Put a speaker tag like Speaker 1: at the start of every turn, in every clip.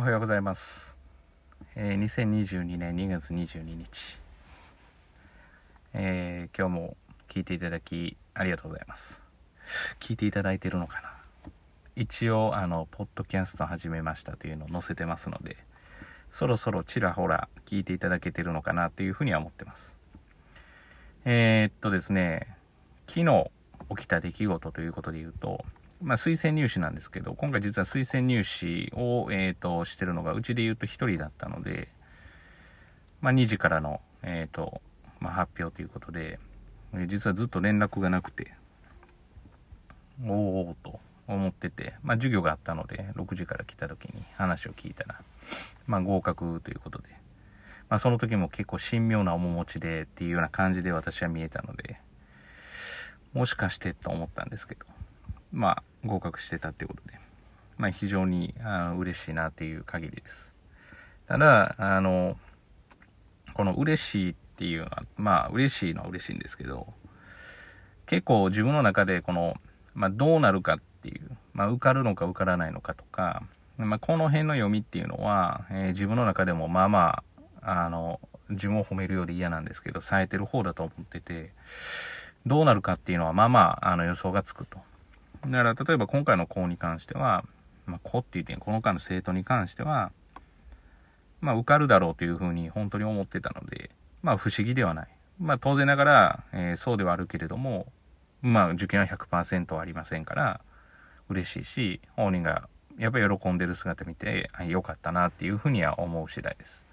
Speaker 1: おはようございます。えー、2022年2月22日。えー、今日も聞いていただきありがとうございます。聞いていただいてるのかな？一応、あの、ポッドキャスト始めましたというのを載せてますので、そろそろちらほら聞いていただけてるのかなというふうには思ってます。えー、っとですね、昨日起きた出来事ということで言うと、まあ、推薦入試なんですけど、今回実は推薦入試を、えっ、と、してるのが、うちで言うと1人だったので、まあ、2時からの、えっ、と、まあ、発表ということで、実はずっと連絡がなくて、おーおと思ってて、まあ、授業があったので、6時から来た時に話を聞いたら、まあ、合格ということで、まあ、その時も結構神妙な面持ちでっていうような感じで私は見えたので、もしかしてと思ったんですけど、まあ、合格してたってことで、まあ、非常にあ嬉しいなっていう限りです。ただ、あの、この嬉しいっていうのは、まあ、嬉しいのは嬉しいんですけど、結構自分の中でこの、まあ、どうなるかっていう、まあ、受かるのか受からないのかとか、まあ、この辺の読みっていうのは、えー自分の中でもまあまあ、あの、自分を褒めるより嫌なんですけど、冴えてる方だと思ってて、どうなるかっていうのはまあまあ、あの予想がつくと。だから、例えば今回の子に関しては、まあ、子って言って、この間の生徒に関しては、まあ、受かるだろうというふうに本当に思ってたので、まあ、不思議ではない。まあ、当然ながら、えーそうではあるけれども、まあ、受験は100%はありませんから、嬉しいし、本人がやっぱり喜んでる姿見て、あよかったなっていうふうには思う次第です。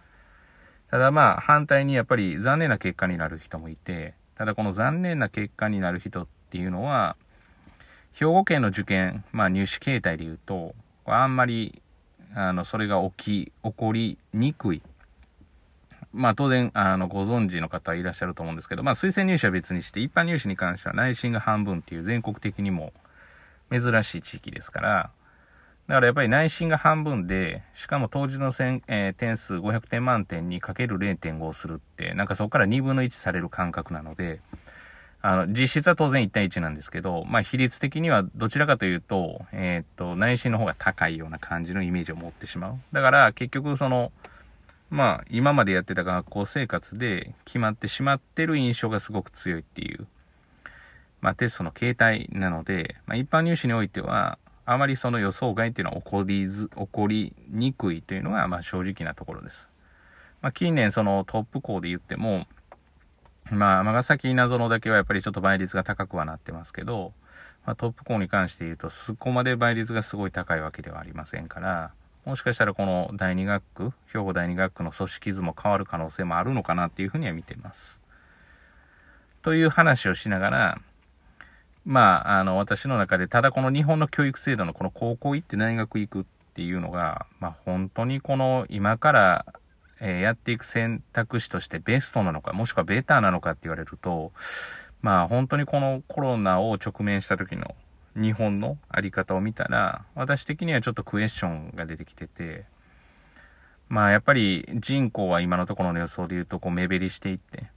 Speaker 1: ただまあ、反対にやっぱり残念な結果になる人もいて、ただこの残念な結果になる人っていうのは、兵庫県の受験、まあ入試形態で言うと、あんまり、あの、それが起き、起こりにくい。まあ当然、あの、ご存知の方いらっしゃると思うんですけど、まあ推薦入試は別にして、一般入試に関しては内心が半分っていう全国的にも珍しい地域ですから、だからやっぱり内心が半分で、しかも当時の、えー点数500点満点にかける0.5をするって、なんかそこから2分の1される感覚なので、あの、実質は当然1対1なんですけど、まあ比率的にはどちらかというと、えーっと、内心の方が高いような感じのイメージを持ってしまう。だから結局その、まあ今までやってた学校生活で決まってしまってる印象がすごく強いっていう、まあテストの形態なので、まあ一般入試においては、あまりその予想外っていうのは起こりず、起こりにくいというのが、まあ正直なところです。まあ近年そのトップ校で言っても、まあ、尼崎謎のだけはやっぱりちょっと倍率が高くはなってますけど、まあ、トップ校に関して言うと、そこまで倍率がすごい高いわけではありませんから、もしかしたらこの第二学区、兵庫第二学区の組織図も変わる可能性もあるのかなっていうふうには見てます。という話をしながら、まあ、あの、私の中で、ただこの日本の教育制度のこの高校行って大学行くっていうのが、まあ本当にこの今からえやっていく選択肢としてベストなのか、もしくはベターなのかって言われると、まあ本当にこのコロナを直面した時の日本のあり方を見たら、私的にはちょっとクエスチョンが出てきてて、まあやっぱり人口は今のところの予想で言うとこう目減りしていって、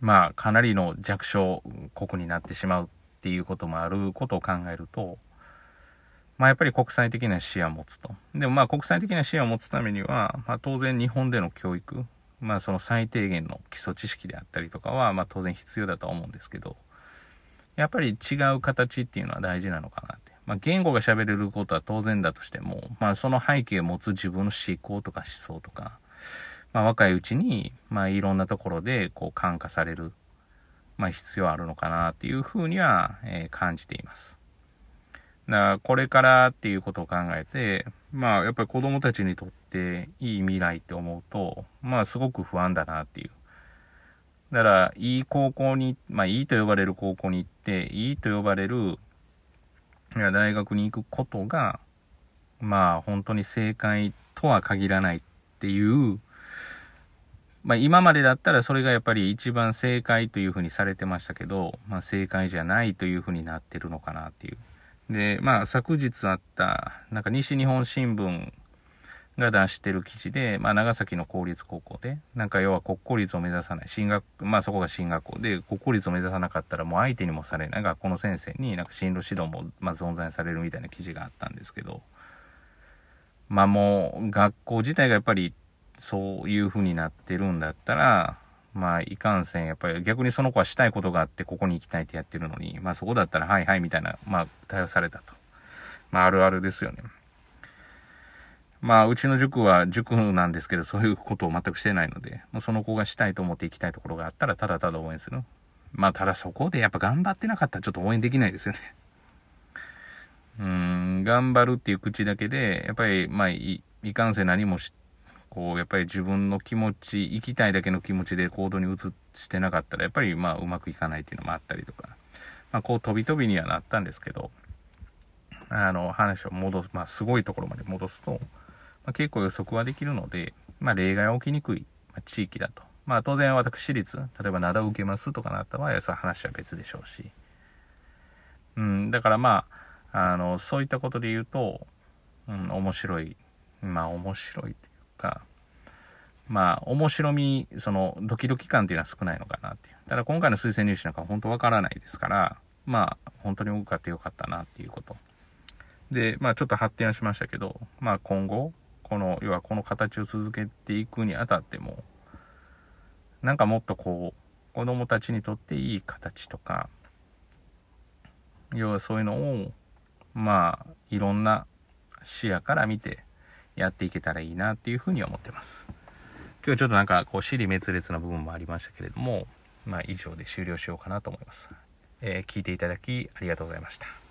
Speaker 1: まあかなりの弱小国になってしまうっていうこともあることを考えると、まあやっぱり国際的な視野を持つと。でもまあ国際的な視野を持つためには、まあ当然日本での教育、まあその最低限の基礎知識であったりとかは、まあ当然必要だとは思うんですけど、やっぱり違う形っていうのは大事なのかなって。まあ言語が喋れることは当然だとしても、まあその背景を持つ自分の思考とか思想とか、まあ若いうちに、まあいろんなところでこう感化される、まあ必要あるのかなっていうふうには、えー感じています。だこれからっていうことを考えて、まあやっぱり子供たちにとっていい未来って思うと、まあすごく不安だなっていう。だから、いい高校に、まあいいと呼ばれる高校に行って、いいと呼ばれる大学に行くことが、まあ本当に正解とは限らないっていう、まあ今までだったらそれがやっぱり一番正解というふうにされてましたけど、まあ正解じゃないというふうになってるのかなっていう。で、まあ昨日あった、なんか西日本新聞が出してる記事で、まあ長崎の公立高校で、なんか要は国公立を目指さない、進学、まあそこが進学校で、国公立を目指さなかったらもう相手にもされない学校の先生になんか進路指導もまあ存在されるみたいな記事があったんですけど、まあもう学校自体がやっぱりそういう風になってるんだったら、まあいかんせん、やっぱり逆にその子はしたいことがあってここに行きたいってやってるのに、まあそこだったらはいはいみたいな、まあ対応されたと。まああるあるですよね。まあうちの塾は塾なんですけどそういうことを全くしてないので、まあ、その子がしたいと思って行きたいところがあったらただただ応援する。まあただそこでやっぱ頑張ってなかったらちょっと応援できないですよね。うん、頑張るっていう口だけで、やっぱりまあいいかんせ何もしこう、やっぱり自分の気持ち、生きたいだけの気持ちで行動に移してなかったら、やっぱりまあうまくいかないっていうのもあったりとか、まあこう飛び飛びにはなったんですけど、あの話を戻す、まあすごいところまで戻すと、まあ、結構予測はできるので、まあ例外は起きにくい、ま、地域だと。まあ当然私立、例えば灘を受けますとかなった場合は、その話は別でしょうし。うん、だからまあ、あの、そういったことで言うと、うん、面白い。まあ面白いってか、まあ、面白み、その、ドキドキ感っていうのは少ないのかなっていう。ただ今回の推薦入試なんか本当わからないですから、まあ、本当に多かってよかったなっていうこと。で、まあちょっと発展はしましたけど、まあ今後、この、要はこの形を続けていくにあたっても、なんかもっとこう、子供たちにとっていい形とか、要はそういうのを、まあ、いろんな視野から見て、やっていけたらいいなっていうふうに思ってます。今日ちょっとなんかこう、尻滅裂な部分もありましたけれども、まあ以上で終了しようかなと思います。えー、聞いていただきありがとうございました。